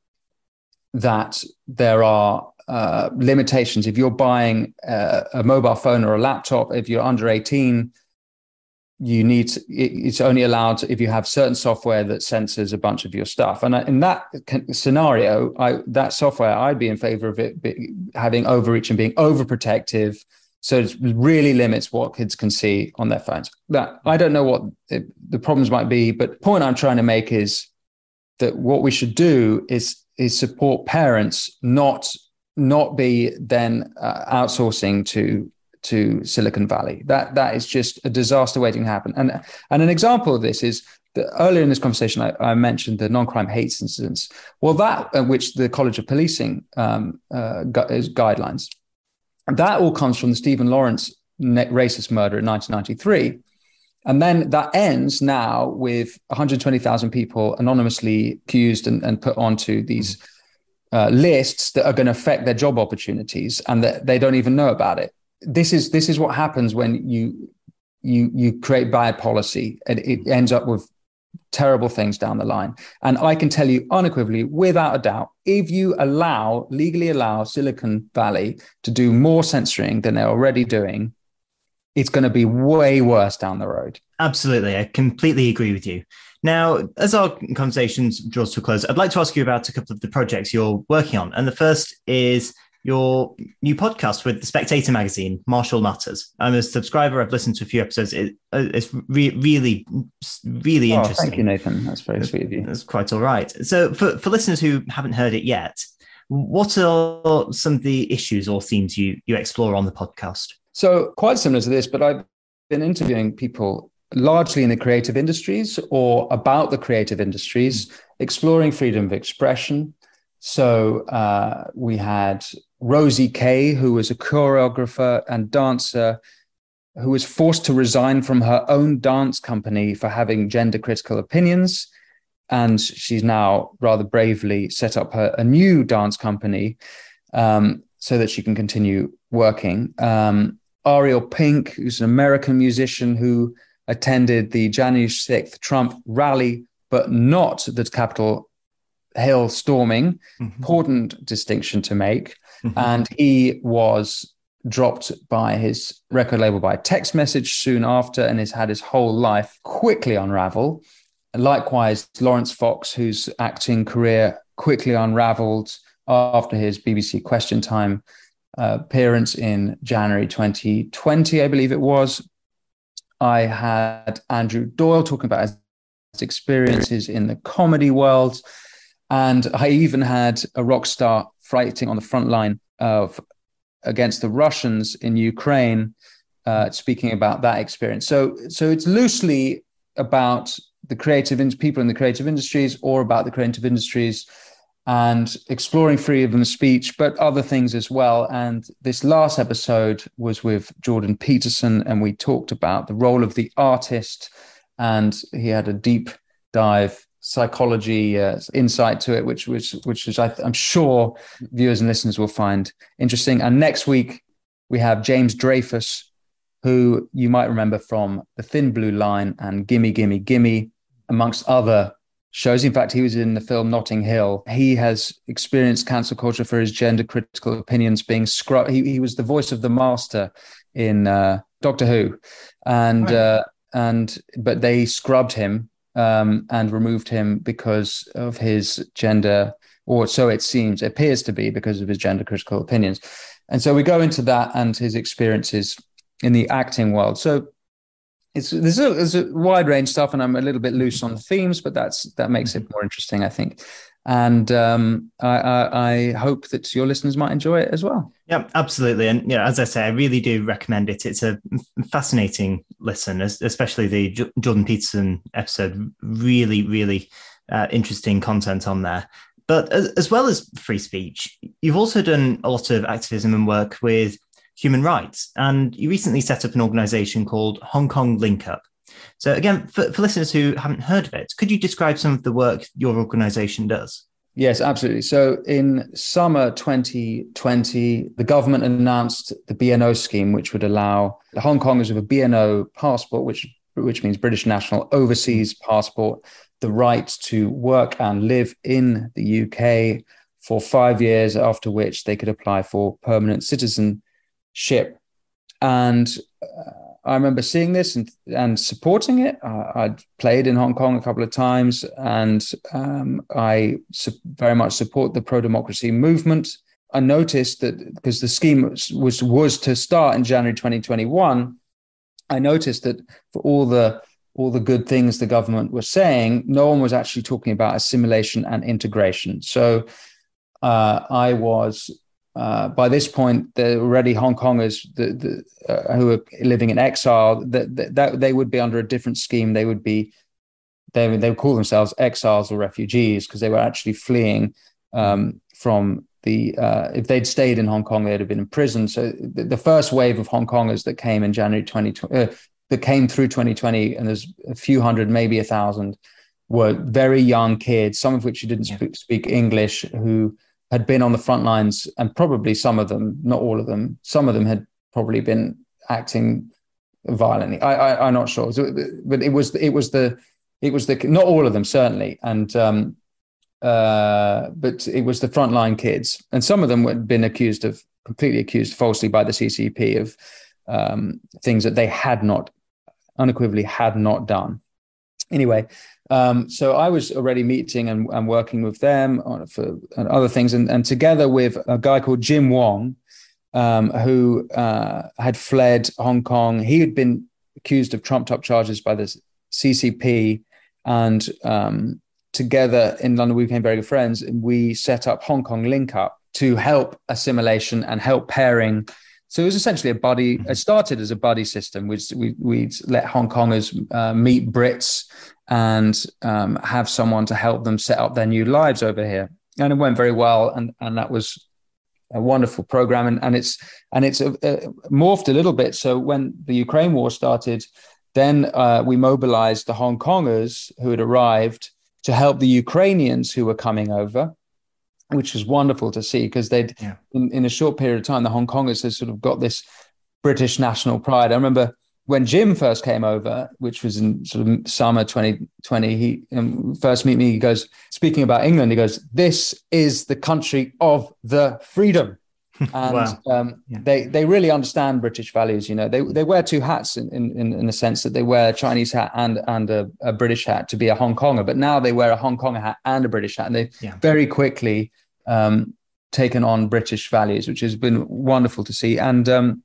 that there are uh, limitations. If you're buying a, a mobile phone or a laptop, if you're under 18, you need to, it's only allowed if you have certain software that censors a bunch of your stuff. And in that scenario I, that software i'd be in favor of it having overreach and being overprotective. So it really limits what kids can see on their phones. That i don't know what it, the problems might be but the point i'm trying to make is that what we should do is is support parents not not be then uh, outsourcing to to Silicon Valley. That that is just a disaster waiting to happen. And and an example of this is that earlier in this conversation, I, I mentioned the non-crime hate incidents. Well, that uh, which the College of Policing um, uh, guidelines. That all comes from the Stephen Lawrence racist murder in 1993. And then that ends now with 120,000 people anonymously accused and, and put onto these uh, lists that are going to affect their job opportunities and that they don't even know about it. This is this is what happens when you you you create bad policy. And it ends up with terrible things down the line. And i can tell you unequivocally without a doubt if you allow legally allow silicon valley to do more censoring than they're already doing it's going to be way worse down the road absolutely i completely agree with you now as our conversation draws to a close i'd like to ask you about a couple of the projects you're working on and the first is your new podcast with the Spectator magazine, Marshall Matters. I'm a subscriber. I've listened to a few episodes. It, uh, it's re- really, really oh, interesting. Thank you, Nathan. That's very sweet of you. That's quite all right. So, for, for listeners who haven't heard it yet, what are some of the issues or themes you, you explore on the podcast? So, quite similar to this, but I've been interviewing people largely in the creative industries or about the creative industries, exploring freedom of expression. So, uh, we had Rosie Kay, who was a choreographer and dancer who was forced to resign from her own dance company for having gender critical opinions. And she's now rather bravely set up her, a new dance company um, so that she can continue working. Um, Ariel Pink, who's an American musician who attended the January 6th Trump rally, but not the Capitol Hill storming. Mm-hmm. Important distinction to make. Mm-hmm. And he was dropped by his record label by text message soon after and has had his whole life quickly unravel. likewise, Laurence Fox, whose acting career quickly unraveled after his BBC Question Time uh, appearance in January 2020, I believe it was. I had Andrew Doyle talking about his experiences in the comedy world. And I even had a rock star fighting on the front line of against the Russians in Ukraine, uh, speaking about that experience. So, so it's loosely about the creative in- people in the creative industries or about the creative industries and exploring freedom of speech, but other things as well. And this last episode was with Jordan Peterson, and we talked about the role of the artist, and he had a deep dive psychology uh, insight to it, which which which is I am sure viewers and listeners will find interesting. And next week we have James Dreyfus, who you might remember from The Thin Blue Line and Gimme Gimme Gimme, amongst other shows. In fact, he was in the film Notting Hill. He has experienced cancel culture for his gender critical opinions being scrubbed. He, he was the voice of the master in uh, Doctor Who, and uh, and but they scrubbed him um, and removed him because of his gender, or so it seems, it appears to be because of his gender critical opinions. And so we go into that and his experiences in the acting world. So it's there's a, there's a wide range stuff, and I'm a little bit loose on the themes, but that's that makes it more interesting, I think and um, I, I, I, hope that your listeners might enjoy it as well. Yeah, absolutely. And yeah, as I say, I really do recommend it. It's a fascinating listen, especially the Jordan Peterson episode. Really, really uh, interesting content on there. But as, as well as free speech, you've also done a lot of activism and work with human rights. And you recently set up an organization called Hong Kong Link Up. So, again, for, for listeners who haven't heard of it, could you describe some of the work your organization does? Yes, absolutely. So in summer 2020, the government announced the BNO scheme, which would allow the Hong Kongers with a BNO passport, which which means British national overseas passport, the right to work and live in the UK for five years, after which they could apply for permanent citizenship. And uh, I remember seeing this and, and supporting it. Uh, I'd played in Hong Kong a couple of times, and um, I su- very much support the pro democracy movement. I noticed that because the scheme was, was, was to start in January 2021, I noticed that for all the all the good things the government was saying, no one was actually talking about assimilation and integration. So uh, I was uh, by this point, were already Hong Kongers the, the, uh, who were living in exile. That, that, that they would be under a different scheme. They would be they would, they would call themselves exiles or refugees because they were actually fleeing um, from the. Uh, if they'd stayed in Hong Kong, they'd have been imprisoned. So the, the first wave of Hong Kongers that came in January 2020, uh, that came through 2020, and there's a few hundred, maybe a thousand, were very young kids, some of which didn't yeah. speak, speak English, who had been on the front lines, and probably some of them, not all of them, some of them had probably been acting violently. I, am not sure, but it was it was the it was the not all of them certainly, and um, uh, but it was the frontline kids, and some of them had been accused of completely accused falsely by the CCP of um, things that they had not unequivocally had not done. Anyway, um, so I was already meeting and, and working with them on, for and other things, and, and together with a guy called Jim Wong, um, who uh, had fled Hong Kong. He had been accused of trumped up charges by the CCP, and um, together in London we became very good friends, and we set up Hong Kong Link Up to help assimilation and help pairing. So it was essentially a buddy. It started as a buddy system, which we we let Hong Kongers uh, meet Brits and um, have someone to help them set up their new lives over here. And it went very well, and and that was a wonderful program. And and it's and it's uh, uh, morphed a little bit. So when the Ukraine war started, then uh, we mobilized the Hong Kongers who had arrived to help the Ukrainians who were coming over. Which was wonderful to see because they'd, yeah. in, in a short period of time, the Hong Kongers had sort of got this British national pride. I remember when Jim first came over, which was in sort of summer 2020, he um, first meet me. He goes, speaking about England, he goes, "This is the country of the freedom." And wow. um, yeah. they they really understand British values. You know, they they wear two hats in in, in the sense that they wear a Chinese hat and and a, a, British hat to be a Hong Konger, but now they wear a Hong Konger hat and a British hat, and they yeah. very quickly um, taken on British values, which has been wonderful to see. And um,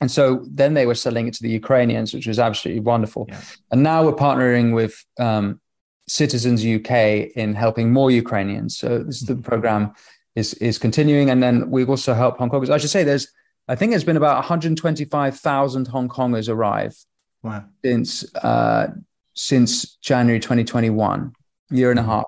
and so then they were selling it to the Ukrainians, which was absolutely wonderful. Yeah. And now we're partnering with um, Citizens UK in helping more Ukrainians. So this mm-hmm. the program is is continuing, and then we also help Hong Kongers. I should say there's I think there's been about 125,000 Hong Kongers arrive wow. since uh, since January 2021, year and a mm-hmm. half,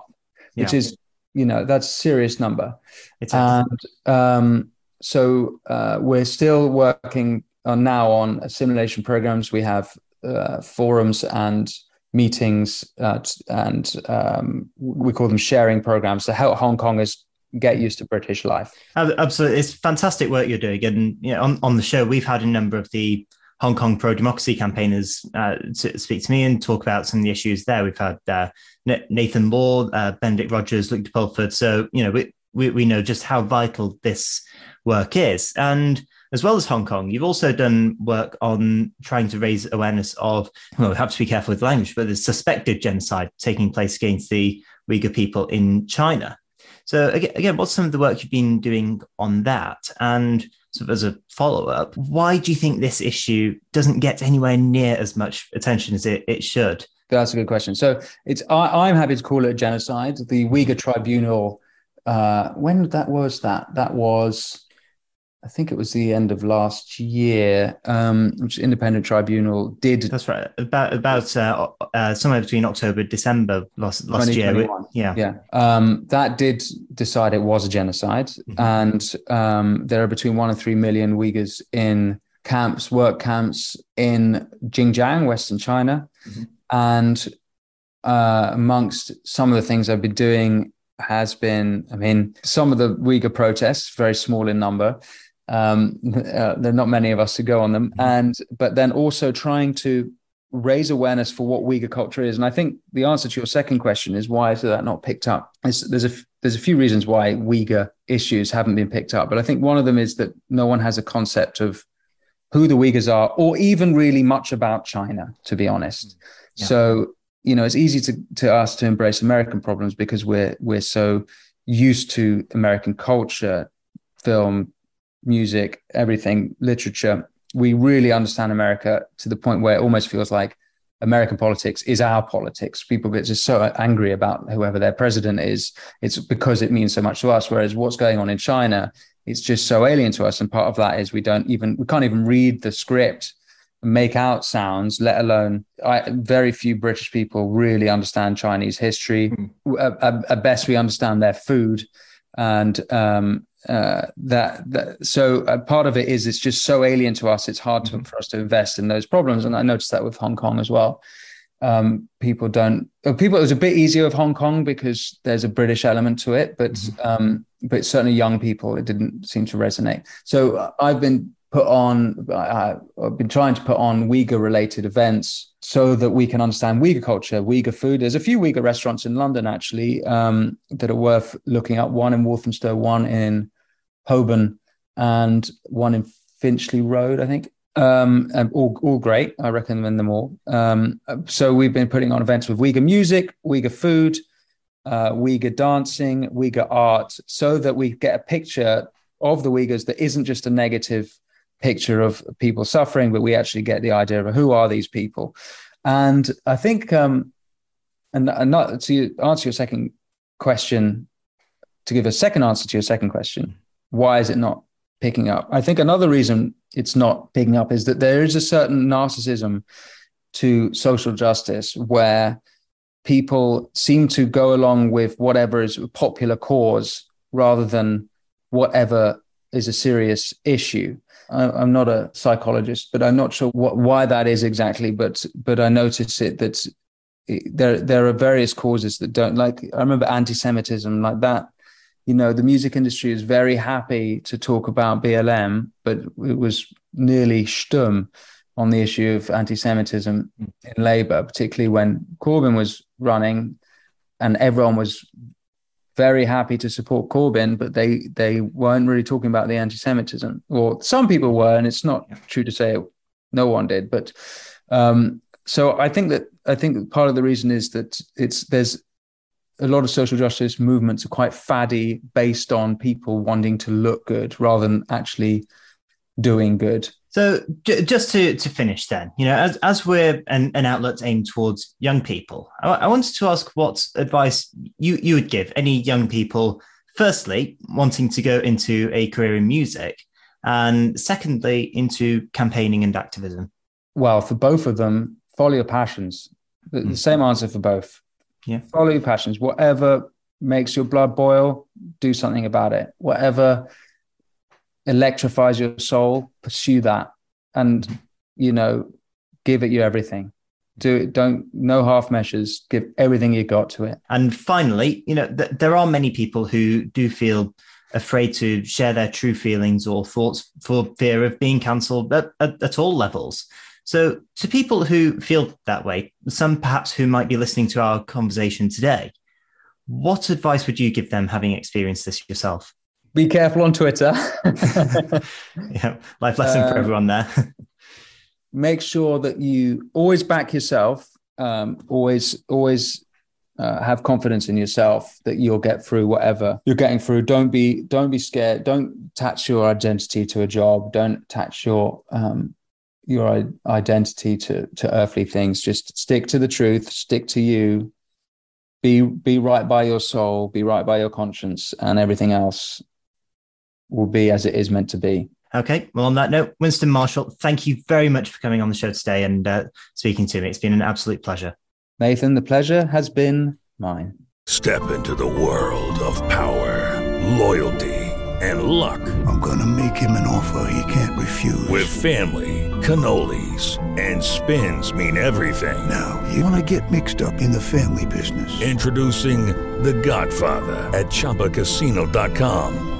yeah. which is you know that's a serious number. It's and um, so uh, we're still working on now on assimilation programs. We have uh, forums and meetings, uh, and um, we call them sharing programs to help Hong Kongers get used to British life. Absolutely, it's fantastic work you're doing, and you know, on on the show we've had a number of the Hong Kong pro democracy campaigners uh, to speak to me and talk about some of the issues there. We've had uh, Nathan Law, uh, Benedict Rogers, Luke de Pulford. So you know we, we we know just how vital this work is, and as well as Hong Kong, you've also done work on trying to raise awareness of, well, we have to be careful with language, but the suspected genocide taking place against the Uyghur people in China. So again, again, what's some of the work you've been doing on that? And sort of as a follow up, why do you think this issue doesn't get anywhere near as much attention as it, it should? That's a good question. So it's I, am happy to call it genocide. The Uyghur Tribunal, uh, when that was that that was I think it was the end of last year, um, which independent tribunal did. That's right. About about uh, uh, somewhere between October December last last year. Yeah, yeah. Um, that did decide it was a genocide, mm-hmm. and um, there are between one and three million Uyghurs in camps, work camps in Xinjiang, Western China. Mm-hmm. And uh, amongst some of the things I've been doing has been, I mean, some of the Uyghur protests, very small in number. Um, uh, there are not many of us who go on them, mm-hmm. and but then also trying to raise awareness for what Uyghur culture is. And I think the answer to your second question is why is that not picked up? It's, there's a there's a few reasons why Uyghur issues haven't been picked up, but I think one of them is that no one has a concept of who the Uyghurs are, or even really much about China, to be honest. Yeah. So you know, it's easy to to us to embrace American problems because we're we're so used to American culture, film, music, everything, literature. We really understand America to the point where it almost feels like American politics is our politics. People get just so angry about whoever their president is. It's because it means so much to us. Whereas what's going on in China, it's just so alien to us. And part of that is we don't even we can't even read the script, make out sounds, let alone I, very few British people really understand Chinese history. Mm. At, at, best, we understand their food, and um, uh, that, that so uh, part of it is it's just so alien to us. It's hard to, mm-hmm. for us to invest in those problems, and I noticed that with Hong Kong as well. Um, people don't. Uh, people it was a bit easier with Hong Kong because there's a British element to it, but mm-hmm. um, but certainly young people it didn't seem to resonate. So uh, I've been put on. I, I've been trying to put on Uyghur related events so that we can understand Uyghur culture, Uyghur food. There's a few Uyghur restaurants in London actually um, that are worth looking up. One in Walthamstow, one in Holborn, and one in Finchley Road, I think. Um, all, all great. I recommend them all. Um, so we've been putting on events with Uyghur music, Uyghur food, uh, Uyghur dancing, Uyghur art, so that we get a picture of the Uyghurs that isn't just a negative picture of people suffering, but we actually get the idea of who are these people. And I think, um, and, and not to answer your second question, to give a second answer to your second question, why is it not picking up? I think another reason it's not picking up is that there is a certain narcissism to social justice where people seem to go along with whatever is a popular cause rather than whatever is a serious issue. I, am not a psychologist, but I'm not sure what, why that is exactly. But but I notice it that it, there there are various causes that don't like. I remember anti-Semitism like that. You know, the music industry is very happy to talk about BLM, but it was nearly stum on the issue of anti-Semitism in Labour, particularly when Corbyn was running, and everyone was very happy to support Corbyn, but they they weren't really talking about the anti-Semitism, or some people were, and it's not true to say no one did. But um, so I think that I think part of the reason is that it's there's a lot of social justice movements are quite faddy, based on people wanting to look good rather than actually doing good. So j- just to, to finish then, you know, as, as we're an, an outlet aimed towards young people, I, I wanted to ask what advice you, you would give any young people, firstly, wanting to go into a career in music, and secondly, into campaigning and activism. Well, for both of them, follow your passions. The, mm. the same answer for both. Yeah. Follow your passions. Whatever makes your blood boil, do something about it. Whatever electrifies your soul, pursue that, and you know, give it your everything. Do it. Don't no half measures. Give everything you got to it. And finally, you know, th- there are many people who do feel afraid to share their true feelings or thoughts for fear of being cancelled at, at, at all levels. So, to people who feel that way, some perhaps who might be listening to our conversation today, what advice would you give them having experienced this yourself? Be careful on Twitter. yeah, life lesson uh, for everyone there. make sure that you always back yourself. Um, always, always uh, have confidence in yourself that you'll get through whatever you're getting through. Don't be, don't be scared. Don't attach your identity to a job. Don't attach your um, your identity to to earthly things. Just stick to the truth. Stick to you. Be be right by your soul. Be right by your conscience, and everything else will be as it is meant to be. Okay. Well, on that note, Winston Marshall, thank you very much for coming on the show today and uh, speaking to me. It's been an absolute pleasure. Nathan, the pleasure has been mine. Step into the world of power, loyalty and luck. I'm going to make him an offer he can't refuse. With family, cannolis, and spins mean everything. Now, you want to get mixed up in the family business. Introducing The Godfather at ChumbaCasino.com.